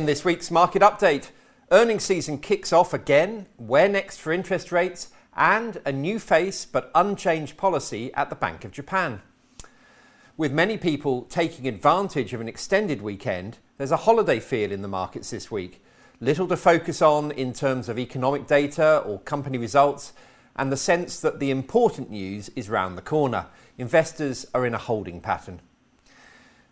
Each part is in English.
In this week's market update, earnings season kicks off again, where next for interest rates, and a new face but unchanged policy at the Bank of Japan. With many people taking advantage of an extended weekend, there's a holiday feel in the markets this week. Little to focus on in terms of economic data or company results, and the sense that the important news is round the corner. Investors are in a holding pattern.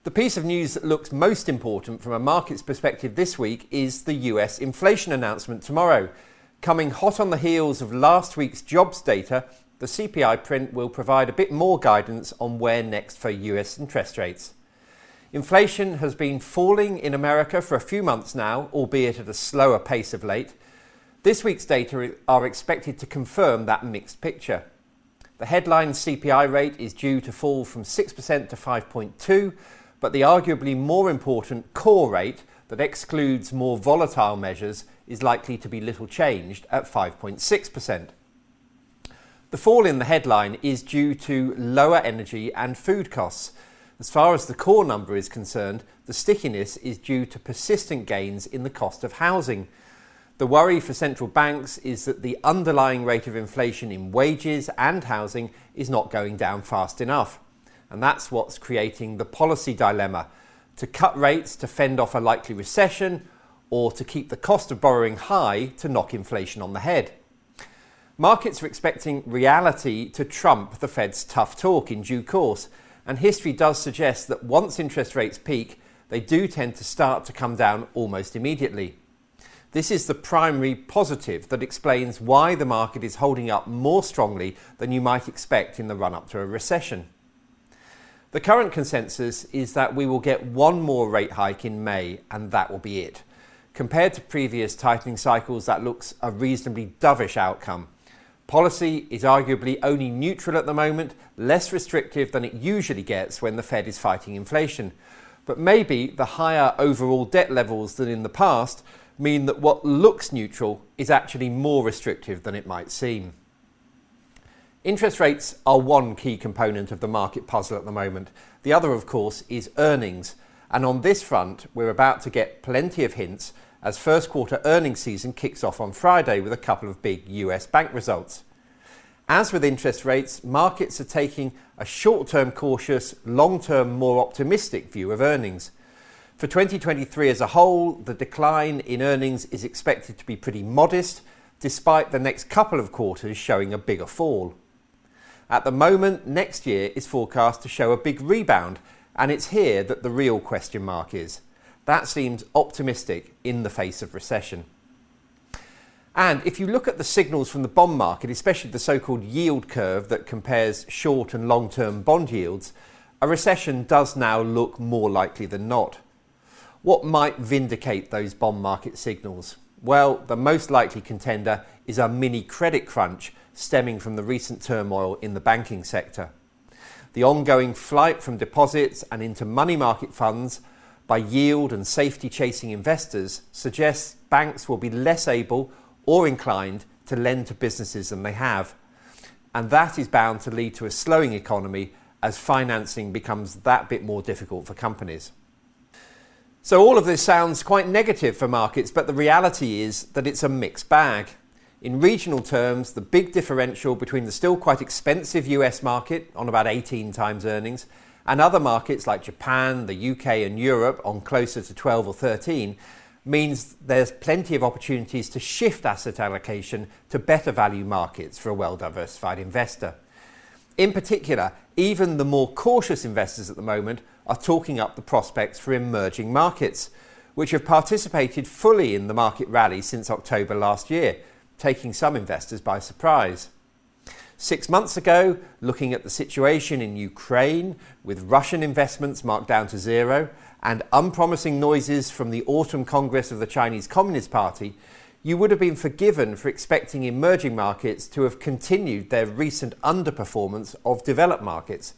The piece of news that looks most important from a market's perspective this week is the US inflation announcement tomorrow. Coming hot on the heels of last week's jobs data, the CPI print will provide a bit more guidance on where next for US interest rates. Inflation has been falling in America for a few months now, albeit at a slower pace of late. This week's data are expected to confirm that mixed picture. The headline CPI rate is due to fall from 6% to 5.2 but the arguably more important core rate that excludes more volatile measures is likely to be little changed at 5.6%. The fall in the headline is due to lower energy and food costs. As far as the core number is concerned, the stickiness is due to persistent gains in the cost of housing. The worry for central banks is that the underlying rate of inflation in wages and housing is not going down fast enough. And that's what's creating the policy dilemma to cut rates to fend off a likely recession or to keep the cost of borrowing high to knock inflation on the head. Markets are expecting reality to trump the Fed's tough talk in due course, and history does suggest that once interest rates peak, they do tend to start to come down almost immediately. This is the primary positive that explains why the market is holding up more strongly than you might expect in the run up to a recession. The current consensus is that we will get one more rate hike in May, and that will be it. Compared to previous tightening cycles, that looks a reasonably dovish outcome. Policy is arguably only neutral at the moment, less restrictive than it usually gets when the Fed is fighting inflation. But maybe the higher overall debt levels than in the past mean that what looks neutral is actually more restrictive than it might seem. Interest rates are one key component of the market puzzle at the moment. The other, of course, is earnings. And on this front, we're about to get plenty of hints as first quarter earnings season kicks off on Friday with a couple of big US bank results. As with interest rates, markets are taking a short term cautious, long term more optimistic view of earnings. For 2023 as a whole, the decline in earnings is expected to be pretty modest, despite the next couple of quarters showing a bigger fall. At the moment, next year is forecast to show a big rebound, and it's here that the real question mark is. That seems optimistic in the face of recession. And if you look at the signals from the bond market, especially the so called yield curve that compares short and long term bond yields, a recession does now look more likely than not. What might vindicate those bond market signals? Well, the most likely contender is a mini credit crunch stemming from the recent turmoil in the banking sector. The ongoing flight from deposits and into money market funds by yield and safety chasing investors suggests banks will be less able or inclined to lend to businesses than they have. And that is bound to lead to a slowing economy as financing becomes that bit more difficult for companies. So, all of this sounds quite negative for markets, but the reality is that it's a mixed bag. In regional terms, the big differential between the still quite expensive US market, on about 18 times earnings, and other markets like Japan, the UK, and Europe, on closer to 12 or 13, means there's plenty of opportunities to shift asset allocation to better value markets for a well diversified investor. In particular, even the more cautious investors at the moment are talking up the prospects for emerging markets, which have participated fully in the market rally since October last year taking some investors by surprise. Six months ago, looking at the situation in Ukraine, with Russian investments marked down to zero and unpromising noises from the autumn Congress of the Chinese Communist Party, you would have been forgiven for expecting emerging markets to have continued their recent underperformance of developed markets.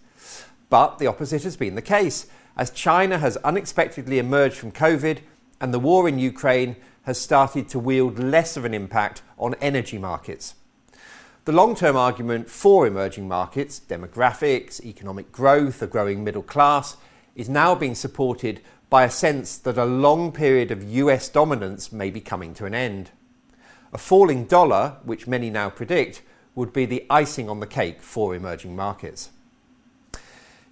But the opposite has been the case, as China has unexpectedly emerged from COVID and the war in Ukraine has started to wield less of an impact on energy markets. The long term argument for emerging markets, demographics, economic growth, a growing middle class, is now being supported by a sense that a long period of US dominance may be coming to an end. A falling dollar, which many now predict, would be the icing on the cake for emerging markets.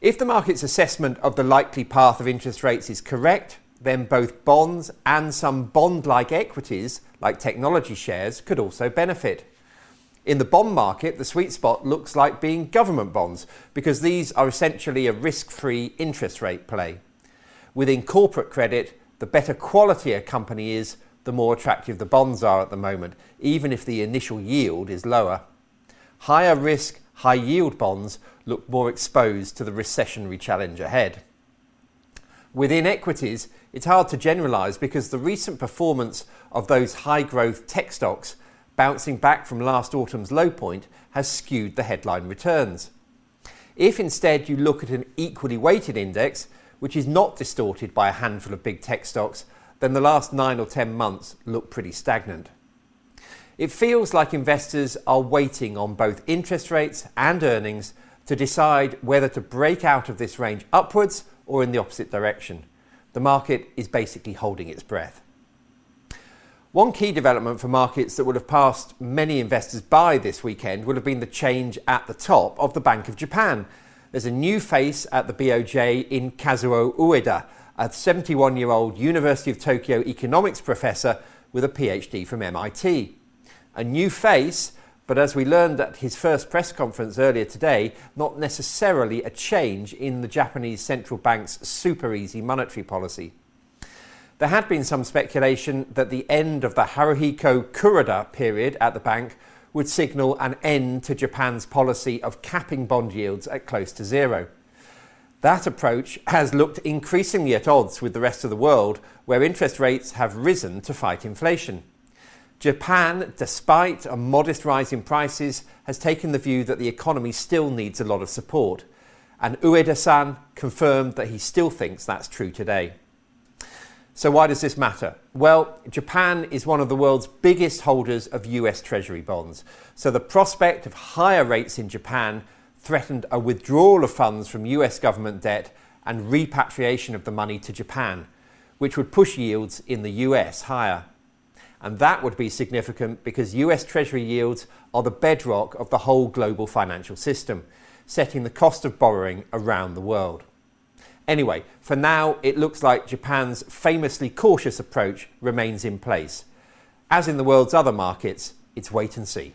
If the market's assessment of the likely path of interest rates is correct, then both bonds and some bond like equities, like technology shares, could also benefit. In the bond market, the sweet spot looks like being government bonds because these are essentially a risk free interest rate play. Within corporate credit, the better quality a company is, the more attractive the bonds are at the moment, even if the initial yield is lower. Higher risk, high yield bonds look more exposed to the recessionary challenge ahead. Within equities, it's hard to generalise because the recent performance of those high growth tech stocks bouncing back from last autumn's low point has skewed the headline returns. If instead you look at an equally weighted index, which is not distorted by a handful of big tech stocks, then the last nine or ten months look pretty stagnant. It feels like investors are waiting on both interest rates and earnings to decide whether to break out of this range upwards or in the opposite direction. The market is basically holding its breath. One key development for markets that would have passed many investors by this weekend would have been the change at the top of the Bank of Japan. There's a new face at the BOJ in Kazuo Ueda, a 71 year old University of Tokyo economics professor with a PhD from MIT a new face, but as we learned at his first press conference earlier today, not necessarily a change in the Japanese central bank's super easy monetary policy. There had been some speculation that the end of the Haruhiko Kuroda period at the bank would signal an end to Japan's policy of capping bond yields at close to zero. That approach has looked increasingly at odds with the rest of the world, where interest rates have risen to fight inflation. Japan, despite a modest rise in prices, has taken the view that the economy still needs a lot of support. And Ueda san confirmed that he still thinks that's true today. So, why does this matter? Well, Japan is one of the world's biggest holders of US Treasury bonds. So, the prospect of higher rates in Japan threatened a withdrawal of funds from US government debt and repatriation of the money to Japan, which would push yields in the US higher. And that would be significant because US Treasury yields are the bedrock of the whole global financial system, setting the cost of borrowing around the world. Anyway, for now, it looks like Japan's famously cautious approach remains in place. As in the world's other markets, it's wait and see.